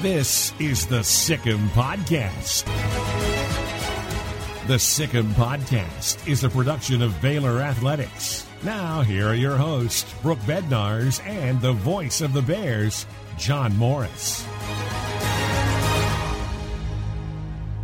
This is the Sic 'Em Podcast. The Sic 'Em Podcast is a production of Baylor Athletics. Now, here are your hosts, Brooke Bednarz and the voice of the Bears, John Morris.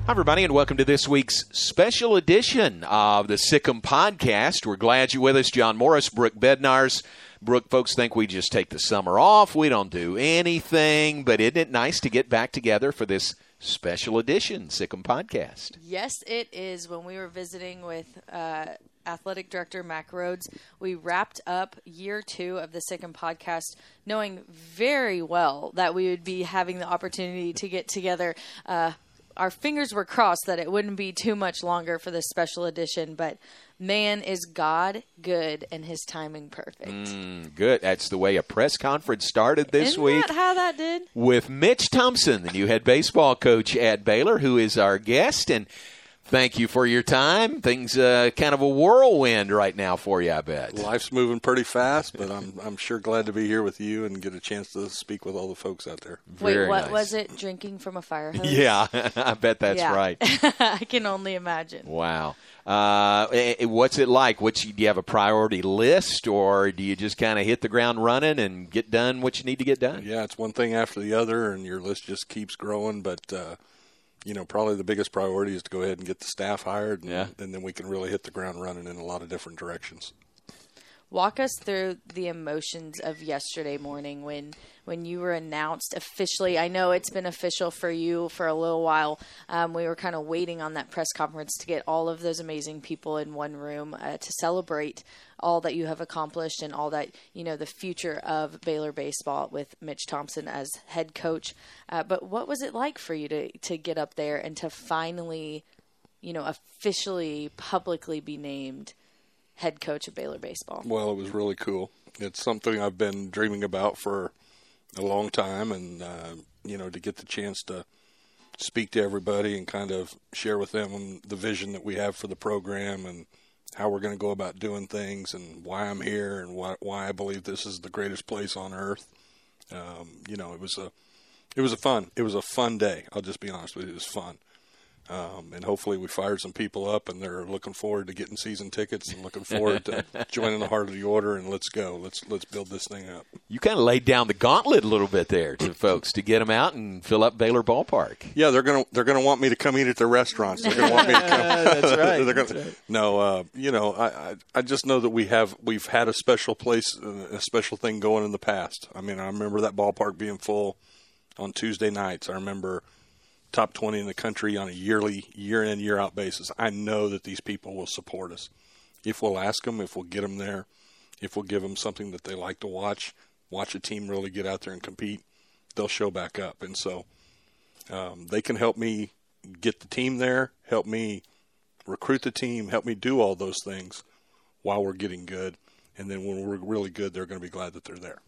Hi, everybody, and welcome to this week's special edition of the Sic 'Em Podcast. We're glad you're with us. John Morris, Brooke Bednarz. Brooke, folks think we just take the summer off. We don't do anything, but isn't it nice to get back together for this special edition Sic 'Em Podcast? Yes, it is. When we were visiting with uh, athletic director Mack Rhoades, we wrapped up year two of the Sic 'Em podcast, knowing very well that we would be having the opportunity to get together. Uh, our fingers were crossed that it wouldn't be too much longer for this special edition, but man, is God good and his timing perfect. Mm, good. That's the way a press conference started this Isn't week that how that did? with Mitch Thompson, the new head baseball coach at Baylor, who is our guest. And thank you for your time. Things uh, kind of a whirlwind right now for you, I bet. Life's moving pretty fast, but I'm I'm sure glad to be here with you and get a chance to speak with all the folks out there. Wait, Very what nice. was it? Drinking from a fire hose? Yeah, I bet that's Yeah. right. I can only imagine. Wow. Uh, eh, eh, what's it like? What's do you have a priority list, or do you just kind of hit the ground running and get done what you need to get done? Yeah, it's one thing after the other, and your list just keeps growing. But uh, you know, probably the biggest priority is to go ahead and get the staff hired, and, Yeah. and then we can really hit the ground running in a lot of different directions. Walk us through the emotions of yesterday morning when when you were announced officially. I know it's been official for you for a little while. Um, we were kind of waiting on that press conference to get all of those amazing people in one room uh, to celebrate all that you have accomplished and all that you know the future of Baylor baseball with Mitch Thompson as head coach. Uh, but what was it like for you to to get up there and to finally, you know, officially publicly be named? Head coach of Baylor baseball. Well, it was really cool. It's something I've been dreaming about for a long time, and uh, you know, to get the chance to speak to everybody and kind of share with them the vision that we have for the program and how we're going to go about doing things and why I'm here and why why I believe this is the greatest place on earth. Um, you know, it was a it was a fun it was a fun day. I'll just be honest with you, it was fun. Um, and hopefully we fired some people up and they're looking forward to getting season tickets and looking forward to joining the heart of the order and let's go. Let's let's build this thing up. You kind of laid down the gauntlet a little bit there to folks to get them out and fill up Baylor Ballpark. Yeah, they're gonna they're gonna want me to come eat at their restaurants. They're gonna want me to come. That's right. They're gonna- No, uh, you know, I, I I just know that we have we've had a special place, uh, a special thing going in the past. I mean, I remember that ballpark being full on Tuesday nights. I remember top twenty in the country on a yearly, year in year out basis. I know that these people will support us if we'll ask them, if we'll get them there, if we'll give them something that they like to watch, watch a team really get out there and compete. They'll show back up, and so um, they can help me get the team there, help me recruit the team, help me do all those things while we're getting good. And then when we're really good, they're going to be glad that they're there.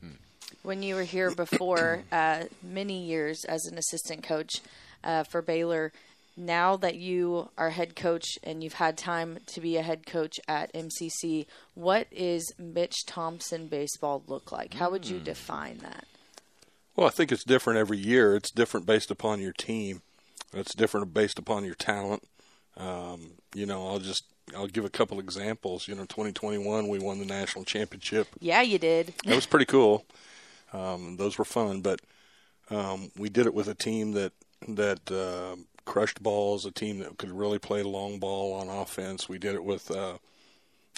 When you were here before, uh, many years as an assistant coach uh, for Baylor, now that you are head coach and you've had time to be a head coach at MCC, what is Mitch Thompson baseball look like? How would you define that? Well, I think it's different every year. It's different based upon your team. It's different based upon your talent. Um, you know, I'll just I'll give a couple examples. You know, 2021 we won the national championship. Yeah, you did. That was pretty cool. Um, those were fun, but um, we did it with a team that that uh, crushed balls, a team that could really play long ball on offense. We did it with uh,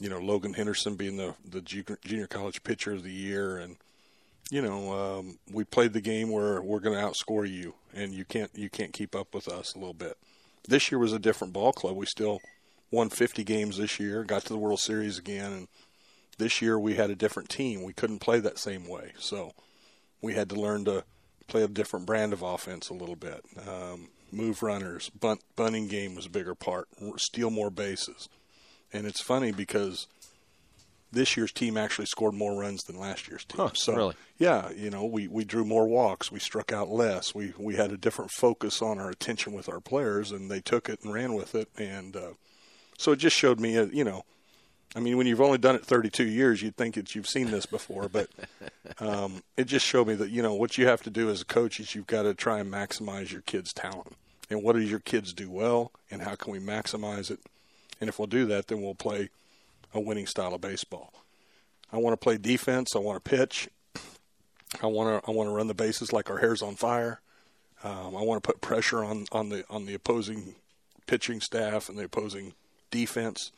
you know Logan Henderson being the the junior, college pitcher of the year, and you know um, we played the game where we're going to outscore you, and you can't you can't keep up with us a little bit. This year was a different ball club. We still won 50 games this year, got to the World Series again, and this year we had a different team. We couldn't play that same way, so we had to learn to play a different brand of offense a little bit. Um, move runners, bunt, bunting game was a bigger part. Steal more bases, and it's funny because this year's team actually scored more runs than last year's team. Huh, so really? yeah, you know, we, we drew more walks, we struck out less, we we had a different focus on our attention with our players, and they took it and ran with it, and uh, so it just showed me, uh, you know, I mean, when you've only done it 32 years, you'd think that you've seen this before, but um, it just showed me that you know what you have to do as a coach is you've got to try and maximize your kids' talent, and what do your kids do well, and how can we maximize it, and if we'll do that, then we'll play a winning style of baseball. I want to play defense. I want to pitch. I want to I want to run the bases like our hair's on fire. Um, I want to put pressure on, on the on the opposing pitching staff and the opposing defense.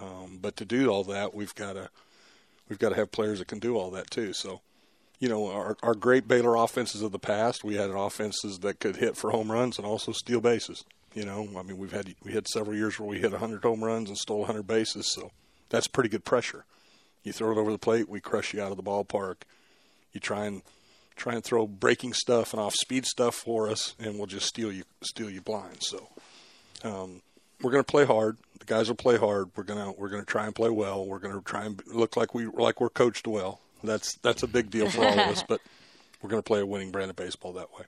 Um, but to do all that, we've got to we've got to have players that can do all that too. So, you know, our our great Baylor offenses of the past, we had offenses that could hit for home runs and also steal bases. You know, I mean, we've had we had several years where we hit 100 home runs and stole 100 bases, so that's pretty good pressure. You throw it over the plate, we crush you out of the ballpark. You try and try and throw breaking stuff and off speed stuff for us, and we'll just steal you steal you blind. So um, we're going to play hard. The guys will play hard. We're gonna we're gonna try and play well. We're going to try and look like we like we're coached well. That's that's a big deal for all of us, but we're going to play a winning brand of baseball that way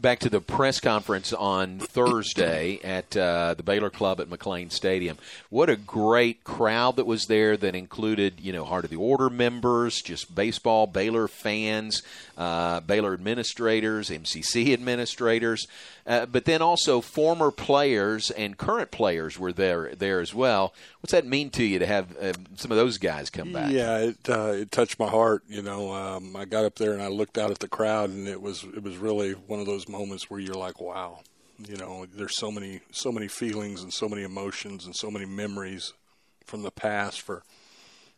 back to the press conference on Thursday at uh, the Baylor Club at McLane Stadium. What a great crowd that was there that included, you know, Heart of the Order members, just baseball, Baylor fans, uh, Baylor administrators, MCC administrators, uh, but then also former players and current players were there there as well. What's that mean to you to have uh, some of those guys come back? Yeah, it uh, it touched my heart. You know, um, I got up there and I looked out at the crowd, and it was it was really one of those moments where you're like, wow. You know, there's so many so many feelings and so many emotions and so many memories from the past for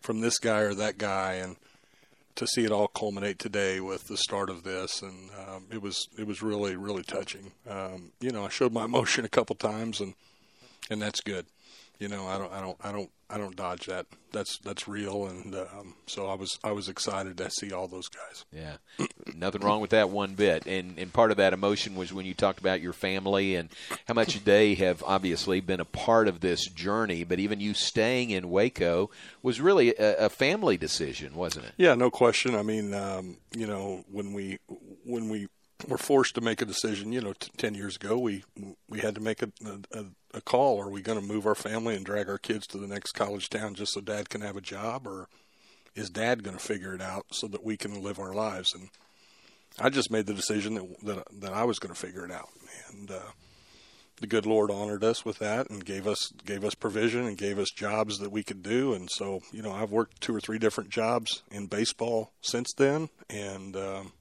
from this guy or that guy, and to see it all culminate today with the start of this, and um, it was it was really really touching. Um, you know, I showed my emotion a couple times, and and that's good. You know, I don't I don't I don't I don't dodge that. That's that's real, and um, so I was I was excited to see all those guys. Yeah, nothing wrong with that one bit. And and part of that emotion was when you talked about your family and how much they have obviously been a part of this journey. But even you staying in Waco was really a, a family decision, wasn't it? Yeah, no question. I mean, um, you know, when we when we were forced to make a decision, you know, t- ten years ago, we we had to make a, a, a call. Are we going to move our family and drag our kids to the next college town just so dad can have a job, or is dad going to figure it out so that we can live our lives? And I just made the decision that that, that I was going to figure it out, and uh, the good Lord honored us with that and gave us gave us provision and gave us jobs that we could do. And so, you know, I've worked two or three different jobs in baseball since then, and um,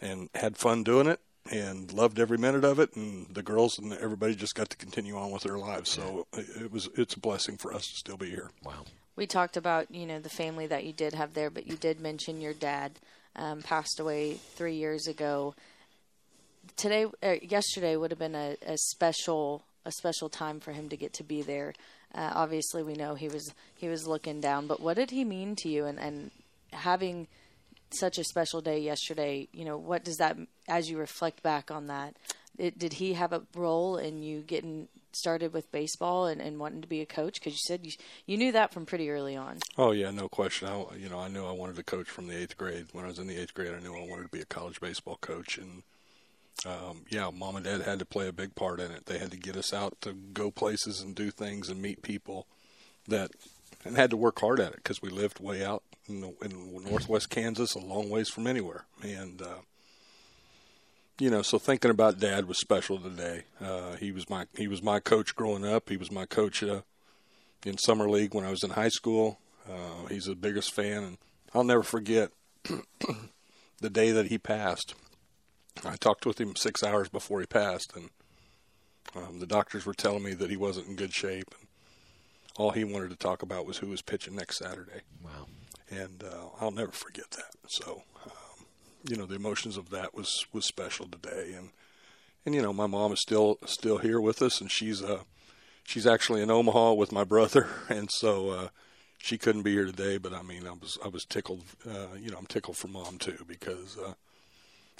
and had fun doing it and loved every minute of it. And the girls and everybody just got to continue on with their lives. So it was it's a blessing for us to still be here. Wow. We talked about you know the family that you did have there, but you did mention your dad um, passed away three years ago. Today, uh, yesterday would have been a, a special a special time for him to get to be there. Uh, obviously, we know he was he was looking down, but what did he mean to you? And, and having such a special day yesterday, you know, what does that, as you reflect back on that, it, did he have a role in you getting started with baseball and, and wanting to be a coach? Because you said you, you knew that from pretty early on. Oh yeah, no question. I, you know, I knew I wanted to coach from the eighth grade. When I was in the eighth grade, I knew I wanted to be a college baseball coach, and um, yeah, mom and dad had to play a big part in it. They had to get us out to go places and do things and meet people that, and had to work hard at it because we lived way out in, the, in northwest Kansas, a long ways from anywhere. And uh, you know, so thinking about Dad was special today. Uh, he was my he was my coach growing up. He was my coach uh, in summer league when I was in high school. Uh, he's the biggest fan, and I'll never forget the day that he passed. I talked with him six hours before he passed, and um, the doctors were telling me that he wasn't in good shape. All he wanted to talk about was who was pitching next Saturday. Wow and uh, I'll never forget that. So, um, you know, the emotions of that was was special today, and and you know, my mom is still still here with us, and she's uh she's actually in Omaha with my brother, and so uh, she couldn't be here today. But I mean, I was I was tickled. Uh, you know, I'm tickled for mom too because uh,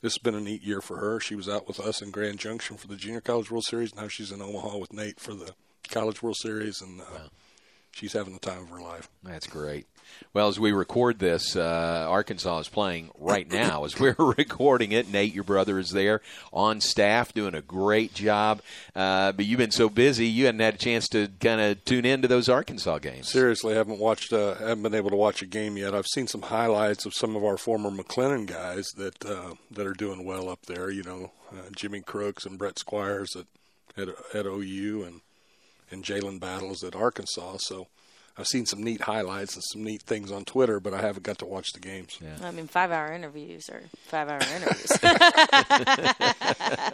this has been a neat year for her. She was out with us in Grand Junction for the Junior College World Series. Now she's in Omaha with Nate for the College World Series, and uh, wow. She's having the time of her life. That's great. Well, as we record this, uh, Arkansas is playing right now. As we're recording it, Nate, your brother, is there on staff doing a great job. Uh, but you've been so busy, you hadn't had a chance to kind of tune into those Arkansas games. Seriously, I haven't watched. Uh, haven't been able to watch a game yet. I've seen some highlights of some of our former McLennan guys that uh, that are doing well up there. You know, uh, Jimmy Crooks and Brett Squires at at, at OU and and Jalen Battles at Arkansas. So I've seen some neat highlights and some neat things on Twitter, but I haven't got to watch the games. Yeah. I mean, five-hour interviews or five-hour interviews.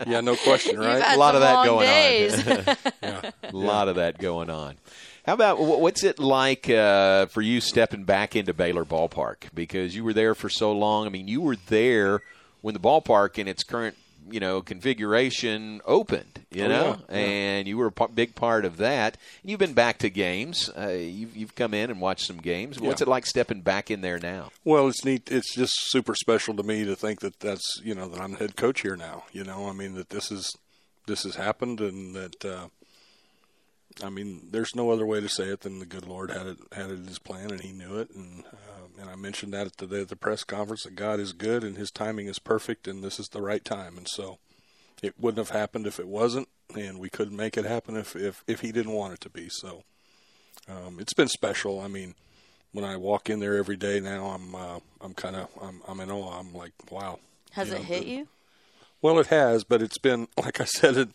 yeah, no question, right? A lot of that going days. on. yeah. A lot of that going on. How about what's it like uh, for you stepping back into Baylor Ballpark because you were there for so long? I mean, you were there when the ballpark in its current you know configuration opened you oh, know yeah, yeah. and you were a p- big part of that you've been back to games uh, you've, you've come in and watched some games yeah. what's it like stepping back in there now well it's neat it's just super special to me to think that that's you know that i'm the head coach here now you know i mean that this is this has happened and that uh, I mean, there's no other way to say it than the good Lord had it had it in His plan, and He knew it. And uh, and I mentioned that at the, at the press conference that God is good and His timing is perfect, and this is the right time. And so, it wouldn't have happened if it wasn't, and we couldn't make it happen if if, if He didn't want it to be. So, um, it's been special. I mean, when I walk in there every day now, I'm uh, I'm kind of I'm I'm in awe. I'm like, wow. Has you it know, hit the, you? Well, it has, but it's been like I said it,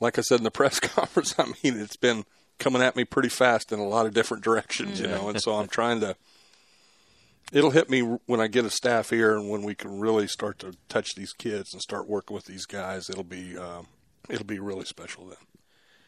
like I said in the press conference. I mean, it's been coming at me pretty fast in a lot of different directions, mm-hmm. you know, and so I'm trying to it'll hit me when I get a staff here and when we can really start to touch these kids and start working with these guys. It'll be uh, it'll be really special then.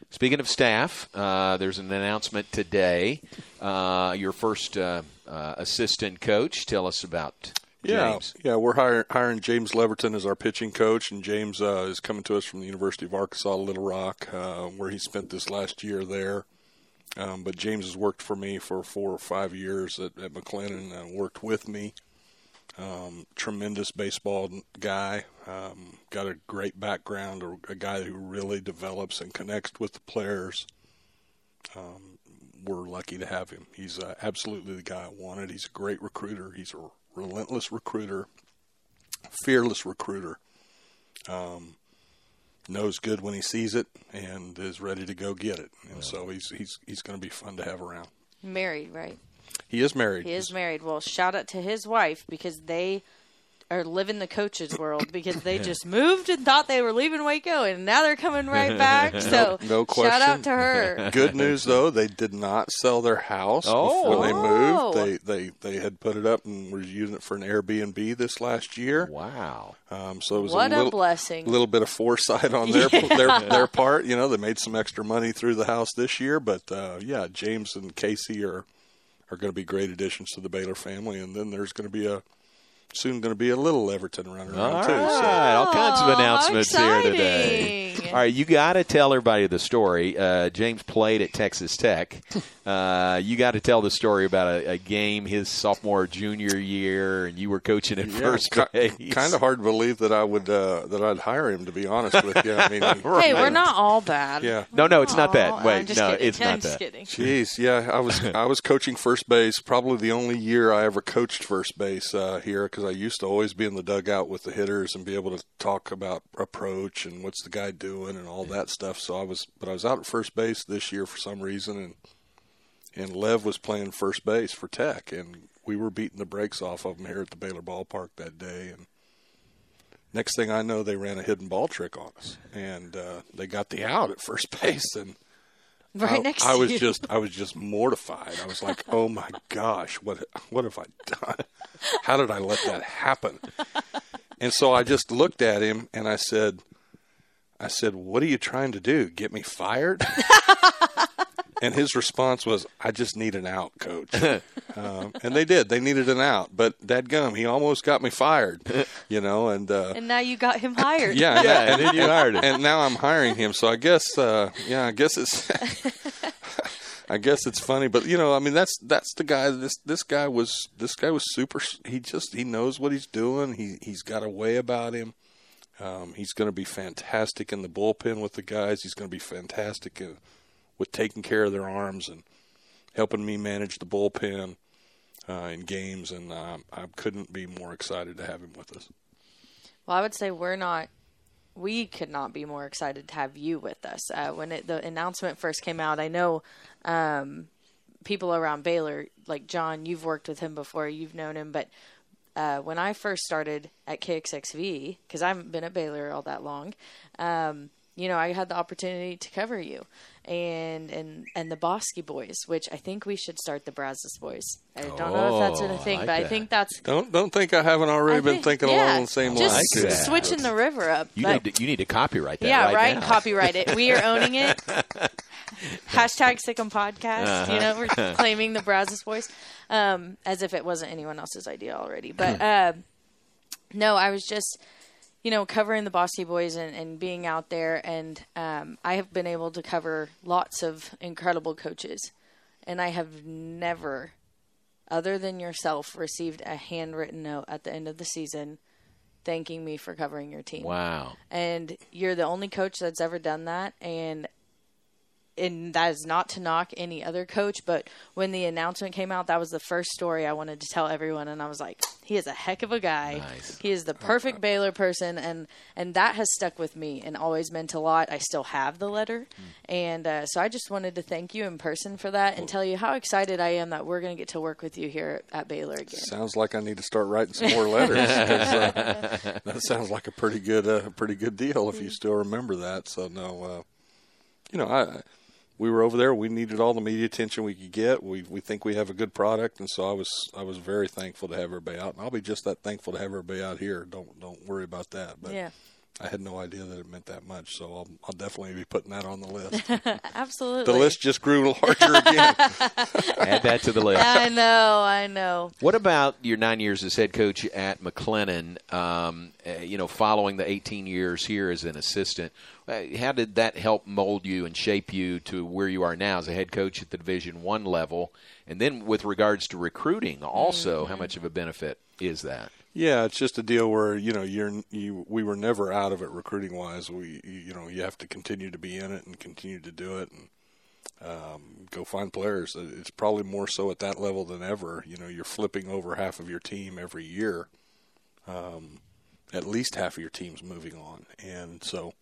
Speaking of staff, uh, there's an announcement today. Uh, your first uh, uh, assistant coach. Tell us about. James. Yeah, yeah, we're hiring, hiring James Leverton as our pitching coach, and James uh, is coming to us from the University of Arkansas Little Rock, where he spent this last year there. Um, but James has worked for me for four or five years at, at McLennan and worked with me. Um, tremendous baseball guy. Um, got a great background. A, a, guy who really develops and connects with the players. Um, we're lucky to have him. He's uh, absolutely the guy I wanted. He's a great recruiter. He's a relentless recruiter, fearless recruiter. Um, knows good when he sees it and is ready to go get it. And yeah. so he's he's he's going to be fun to have around. Married, right? He is married. He is married. Well, shout out to his wife because they are living in the coach's world because they just moved and thought they were leaving Waco and now they're coming right back. So no, no question. shout out to her. Good news though, they did not sell their house oh. before they moved. They they they had put it up and were using it for an Airbnb this last year. Wow. Um, so it was what a, little, a blessing. little bit of foresight on their yeah. their their part. You know, they made some extra money through the house this year, but uh, yeah, James and Casey are are going to be great additions to the Baylor family, and then there's going to be a soon going to be a little Leverton running around all too. Right. So. All kinds of announcements here today. All right, you got to tell everybody the story. Uh, James played at Texas Tech. Uh, you got to tell the story about a, a, game his sophomore junior year, and you were coaching at yeah, first base. Kind of hard to believe that I would uh, that I'd hire him. To be honest with you, I mean, right. hey, we're not all bad. Yeah, no, no, it's not that. Wait, no, kidding. it's I'm not that. Kidding. Jeez, yeah, I was I was coaching first base. Probably the only year I ever coached first base uh, here because I used to always be in the dugout with the hitters and be able to talk about approach and what's the guy doing and all that stuff. So I was, but I was out at first base this year for some reason, and and Lev was playing first base for Tech, and we were beating the brakes off of him here at the Baylor ballpark that day. And next thing I know, they ran a hidden ball trick on us, and uh, they got the out at first base, and. Right I, next I was you. just I was just mortified. I was like, "Oh my gosh, what what have I done? How did I let that happen?" And so I just looked at him and I said, I said, What are you trying to do? Get me fired? and his response was, I just need an out, coach. um, and they did. They needed an out. But Dad gum, he almost got me fired, you know. And uh, and now you got him hired. yeah, yeah. And then you hired him. And now I'm hiring him. So I guess, uh, yeah, I guess it's. I guess it's funny, but you know, I mean, that's that's the guy. This this guy was this guy was super. He just he knows what he's doing. He he's got a way about him. Um, he's going to be fantastic in the bullpen with the guys. He's going to be fantastic in, with taking care of their arms and helping me manage the bullpen uh, in games. And um, I couldn't be more excited to have him with us. Well, I would say we're not. We could not be more excited to have you with us. Uh, when it, the announcement first came out, I know um, people around Baylor, like John, you've worked with him before, you've known him, but uh, when I first started at KXXV, because I haven't been at Baylor all that long, um, you know, I had the opportunity to cover you and and and the Bosque boys, which I think we should start the Brazos boys. I don't know if that's a a I thing, like but I think that's Don't don't think I haven't already I been thinking yeah, along the same just lines. like that. switching the river up. You but- need to, you need to copyright that. yeah, right, right. now. Copyright it. We are owning it. Hashtag Sic 'Em Podcast. Uh-huh. You know, we're claiming the Brazos voice, um, as if it wasn't anyone else's idea already. But uh, no, I was just, you know, covering the Bosque Boys and, and being out there, and um, I have been able to cover lots of incredible coaches, and I have never, other than yourself, received a handwritten note at the end of the season thanking me for covering your team Wow. and you're the only coach that's ever done that and and that is not to knock any other coach but when the announcement came out that was the first story i wanted to tell everyone and i was like he is a heck of a guy Nice. he is the perfect baylor person and and that has stuck with me and always meant a lot i still have the letter and uh, so i just wanted to thank you in person for that and tell you how excited i am that we're going to get to work with you here at baylor again Sounds like I need to start writing some more letters. uh, that sounds like a pretty good, uh, pretty good deal if you still remember that. So no, uh, you know, I we were over there. We needed all the media attention we could get. We we think we have a good product, and so I was I was very thankful to have everybody out, and I'll be just that thankful to have everybody out here. Don't don't worry about that. But yeah I had no idea that it meant that much, so I'll I'll definitely be putting that on the list. absolutely the list just grew larger again. Add that to the list. i know i know What about your nine years as head coach at McLennan? Um, uh, you know, following the 18 years here as an assistant, uh, how did that help mold you and shape you to where you are now as a head coach at the Division One level? And then, with regards to recruiting, also, how much of a benefit is that? Yeah, it's just a deal where you know you're you. We were never out of it recruiting wise. We you know you have to continue to be in it and continue to do it and um, go find players. It's probably more so at that level than ever. You know, you're flipping over half of your team every year. Um, at least half of your team's moving on, and so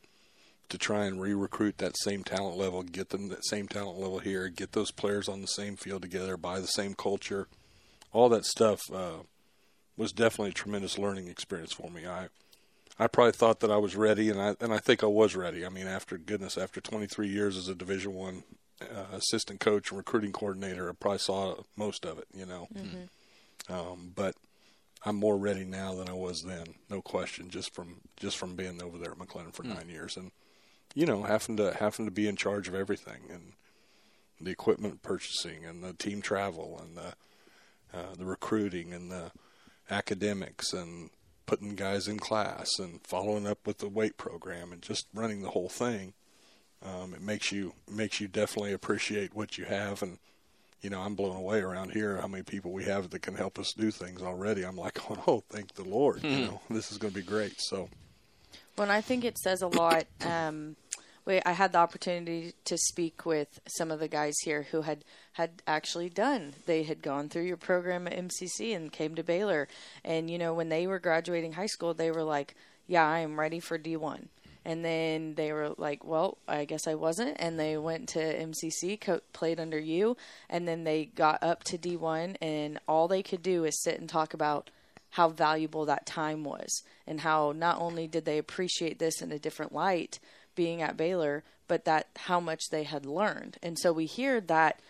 to try and re-recruit that same talent level, get them that same talent level here, get those players on the same field together, buy the same culture, all that stuff. Uh, was definitely a tremendous learning experience for me. I I probably thought that I was ready, and I and I think I was ready. I mean, after goodness, after 23 years as a Division One uh, assistant coach and recruiting coordinator, I probably saw most of it. You know, um, but I'm more ready now than I was then, no question. Just from just from being over there at McLennan for nine years, and you know, having to having to be in charge of everything and the equipment purchasing and the team travel and the uh, the recruiting and the academics and putting guys in class and following up with the weight program and just running the whole thing. Um, it makes you makes you definitely appreciate what you have and you know I'm blown away around here how many people we have that can help us do things already. I'm like, oh thank the Lord, you know this is going to be great. So Well, I think it says a lot. Um, we, I had the opportunity to speak with some of the guys here who had had actually done. They had gone through your program at MCC and came to Baylor. And you know, when they were graduating high school, they were like, "Yeah, I am ready for D1." And then they were like, "Well, I guess I wasn't." And they went to MCC, co- played under you, and then they got up to D1, and all they could do is sit and talk about how valuable that time was and how not only did they appreciate this in a different light being at Baylor, but that how much they had learned. And so we hear that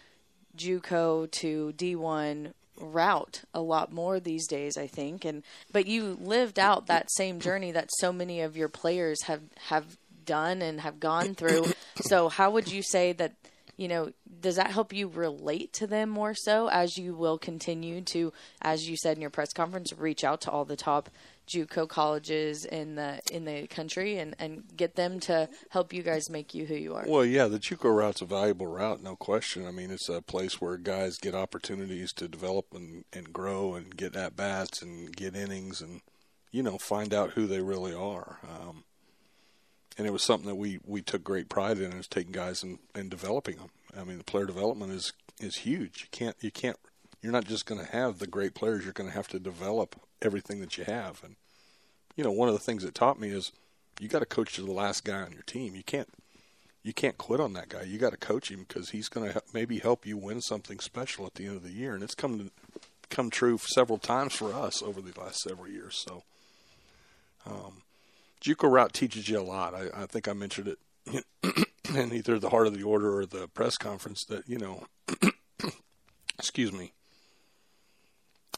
JUCO to D1 route a lot more these days, I think. And but you lived out that same journey that so many of your players have have done and have gone through. so how would you say that you know, does that help you relate to them more so as you will continue to, as you said in your press conference, reach out to all the top JUCO colleges in the in the country and, and get them to help you guys make you who you are. Well, yeah, the JUCO route's a valuable route, no question. I mean, it's a place where guys get opportunities to develop and, and grow and get at bats and get innings and you know find out who they really are. Um, and it was something that we, we took great pride in is taking guys and, and developing them. I mean, the player development is is huge. You can't you can't you're not just going to have the great players. You're going to have to develop everything that you have. And you know, one of the things it taught me is you got to coach to the last guy on your team. You can't you can't quit on that guy. You got to coach him because he's going to maybe help you win something special at the end of the year. And it's come to come true several times for us over the last several years. So, um, JUCO route teaches you a lot. I, I think I mentioned it in either the heart of the order or the press conference that you know, excuse me,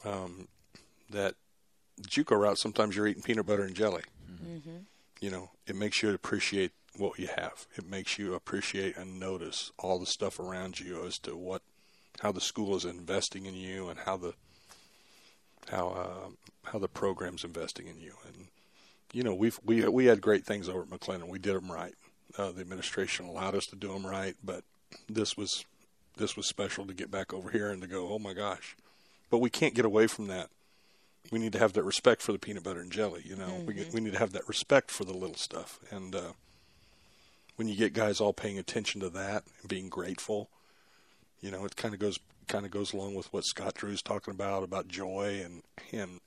um, that JUCO route sometimes you're eating peanut butter and jelly. Mm-hmm. You know, it makes you appreciate what you have. It makes you appreciate and notice all the stuff around you as to what, how the school is investing in you and how the, how uh, how the program's investing in you and you know, we've we we had great things over at McLennan. We did them right. Uh, the administration allowed us to do them right, but this was this was special to get back over here and to go, oh my gosh! But we can't get away from that. We need to have that respect for the peanut butter and jelly. You know, mm-hmm. we we need to have that respect for the little stuff. And uh, when you get guys all paying attention to that and being grateful, you know, it kind of goes kind of goes along with what Scott Drew's talking about about joy and and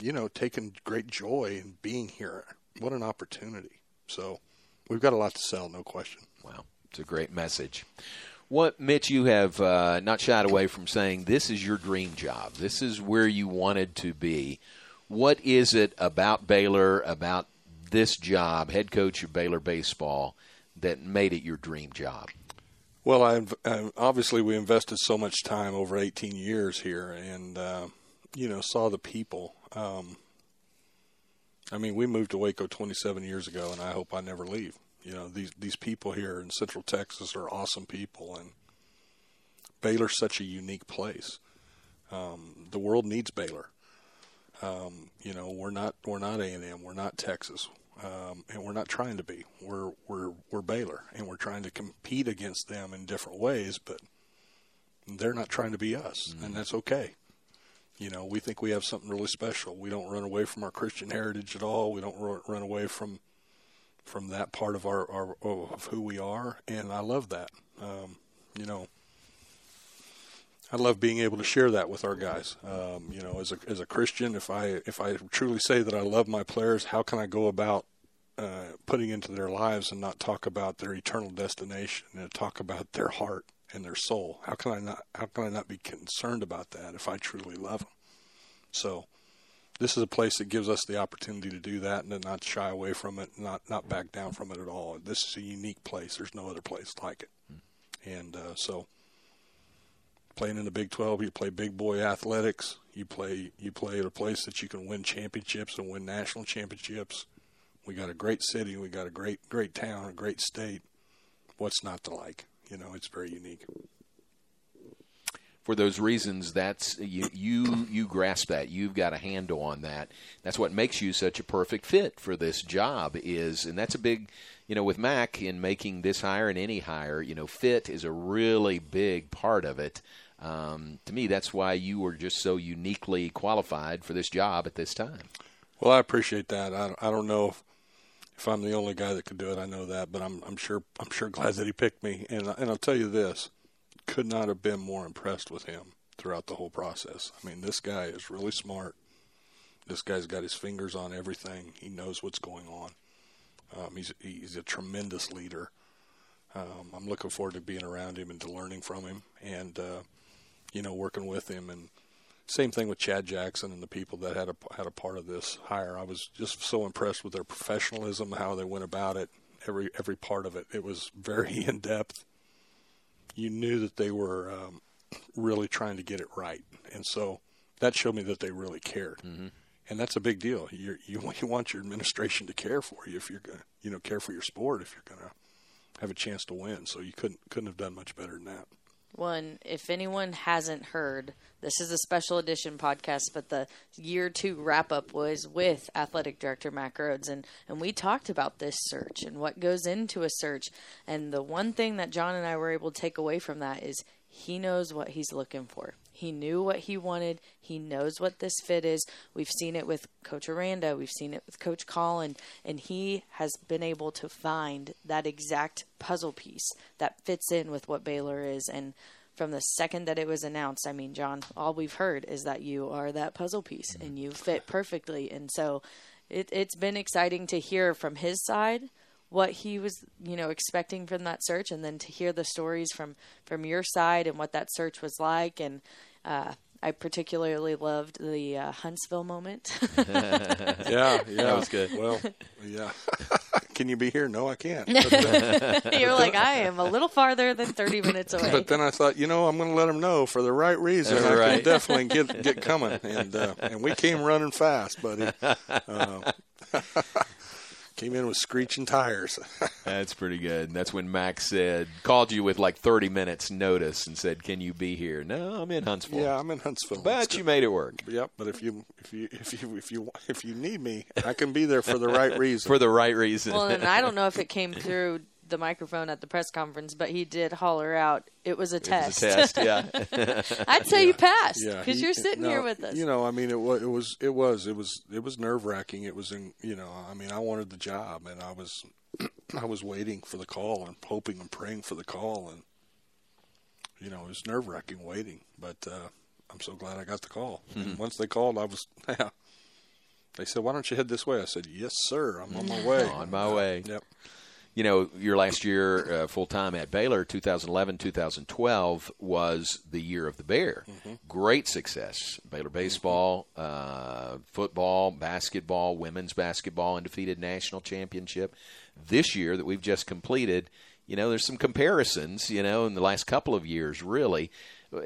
you know, taking great joy in being here. What an opportunity. So we've got a lot to sell, no question. Wow. It's a great message. What, Mitch, you have uh, not shied away from saying this is your dream job. This is where you wanted to be. What is it about Baylor, about this job, head coach of Baylor baseball, that made it your dream job? Well, I've, uh, obviously we invested so much time over 18 years here, and uh, you know saw the people um, I mean, we moved to Waco 27 years ago, and I hope I never leave. You know, these these people here in Central Texas are awesome people, and Baylor's such a unique place. Um, the world needs Baylor. Um, you know, we're not we're not A and M, we're not Texas, um, and we're not trying to be. We're we're we're Baylor, and we're trying to compete against them in different ways, but they're not trying to be us, mm-hmm. and that's okay. You know, we think we have something really special. We don't run away from our Christian heritage at all. We don't run away from from that part of our, our of who we are, and I love that. Um, you know, I love being able to share that with our guys. Um, you know, as a as a Christian, if I if I truly say that I love my players, how can I go about uh, putting into their lives and not talk about their eternal destination and talk about their heart and their soul. How can I not how can I not be concerned about that if I truly love them? So this is a place that gives us the opportunity to do that and to not shy away from it, not not back down from it at all. This is a unique place. There's no other place like it. And uh, so playing in the Big 12, you play big boy athletics. You play you play at a place that you can win championships and win national championships. We got a great city. We got a great great town, a great state. What's not to like? you know, it's very unique. For those reasons, that's you you you grasp that. You've got a handle on that. That's what makes you such a perfect fit for this job. Is and that's a big, you know, with Mack in making this hire and any hire, you know, fit is a really big part of it. Um, to me, that's why you were just so uniquely qualified for this job at this time. Well, I appreciate that. I, I don't know if if I'm the only guy that could do it, I know that, but I'm I'm sure I'm sure glad that he picked me. And and I'll tell you this, could not have been more impressed with him throughout the whole process. I mean, this guy is really smart. This guy's got his fingers on everything. He knows what's going on. Um, he's he's a tremendous leader. Um, I'm looking forward to being around him and to learning from him, and uh, you know, working with him and same thing with Chad Jackson and the people that had a had a part of this hire. I was just so impressed with their professionalism, how they went about it, every every part of it. It was very in depth. You knew that they were um, really trying to get it right, and so that showed me that they really cared. Mm-hmm. And that's a big deal. you you you want your administration to care for you if you're going to you know care for your sport if you're going to have a chance to win. So you couldn't couldn't have done much better than that. One, if anyone hasn't heard, this is a special edition podcast, but the year two wrap up was with athletic director Mack Rhoades, and, and we talked about this search and what goes into a search. And the one thing that John and I were able to take away from that is he knows what he's looking for. He knew what he wanted. He knows what this fit is. We've seen it with Coach Aranda. We've seen it with Coach Collen. And he has been able to find that exact puzzle piece that fits in with what Baylor is. And from the second that it was announced, I mean, John, all we've heard is that you are that puzzle piece and you fit perfectly. And so it, it's been exciting to hear from his side what he was you know expecting from that search and then to hear the stories from from your side and what that search was like and uh, I particularly loved the uh, Huntsville moment. yeah, yeah, that was good. Well, yeah. Can you be here? No, I can't. You're like, I am a little farther than 30 minutes away. But then I thought, you know, I'm going to let them know for the right reason. That's I right. can definitely get get coming, and uh, and we came running fast, buddy. Uh, came in with screeching tires. That's pretty good. That's when Max said, called you with like 30 minutes notice and said, "Can you be here?" No, I'm in Huntsville. yeah, I'm in Huntsville. but you made it work Yep, but if you if you if you if you if you need me, I can be there for the right reason. for the right reason. well, and I don't know if it came through the microphone at the press conference, but he did holler out, "It was a It test." was a test, yeah. I'd say you passed because he- you're sitting no, here with us. You know, I mean, it was it was it was it was it was nerve wracking. It was in you know, I mean, I wanted the job, and I was I was waiting for the call and hoping and praying for the call, and you know, it was nerve wracking waiting. But uh, I'm so glad I got the call. And once they called, I was yeah. They said, "Why don't you head this way?" I said, "Yes, sir. I'm on my way." On my way. Yep. You know, your last year uh, full time at Baylor, 2011, 2012, was the year of the Bear. Great success. Baylor baseball, uh, football, basketball, women's basketball, undefeated national championship. This year that we've just completed, you know, there's some comparisons, you know, in the last couple of years, really. Uh,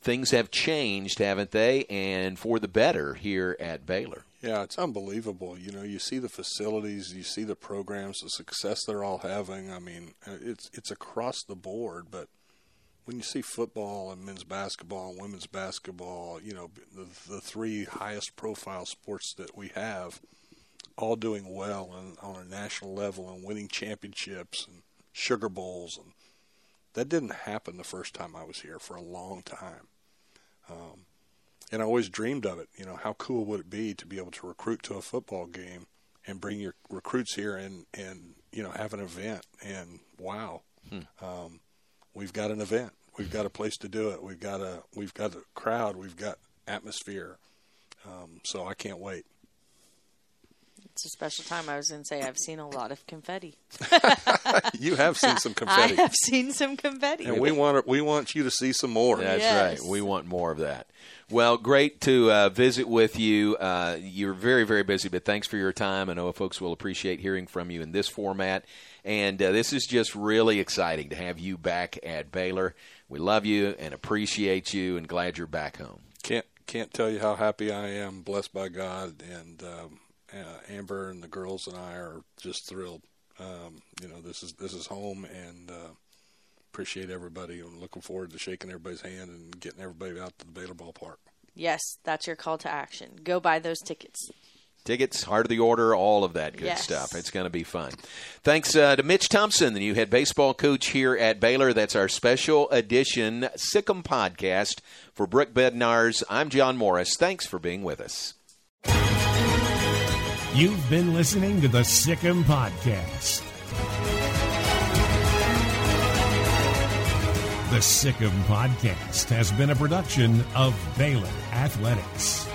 Things have changed, haven't they? And for the better here at Baylor. Yeah, it's unbelievable. You know, you see the facilities, you see the programs, the success they're all having. I mean, uh, it's it's across the board. But when you see football and men's basketball and women's basketball, you know, the, the three highest profile sports that we have, all doing well and on a national level and winning championships and sugar bowls, and that didn't happen the first time I was here for a long time. Um, and I always dreamed of it. You know, how cool would it be to be able to recruit to a football game and bring your recruits here and and you know have an event? And wow, um, we've got an event. We've got a place to do it. We've got a we've got a crowd. We've got atmosphere. Um, so I can't wait. It's a special time. I was going to say I've seen a lot of confetti. You have seen some confetti, I have seen some confetti. and we want we want you to see some more. That's Yes. right. We want more of that. Well, great to uh, visit with you. Uh, you're very, very busy, but thanks for your time. I know folks will appreciate hearing from you in this format. And uh, this is just really exciting to have you back at Baylor. We love you and appreciate you and glad you're back home. can't can't tell you how happy I am, blessed by God, and um, uh, Amber and the girls and I are just thrilled. Um, you know, this is this is home, and uh, appreciate everybody. and looking forward to shaking everybody's hand and getting everybody out to the Baylor ballpark. yes, that's your call to action. Go buy those tickets. Tickets, heart of the order, all of that good Yes. stuff. It's going to be fun. Thanks uh, to Mitch Thompson, the new head baseball coach here at Baylor. That's our special edition Sic 'Em podcast for Brooke Bednarz. I'm John Morris. Thanks for being with us. You've been listening to the Sic 'Em Podcast. The Sic 'Em Podcast has been a production of Baylor Athletics.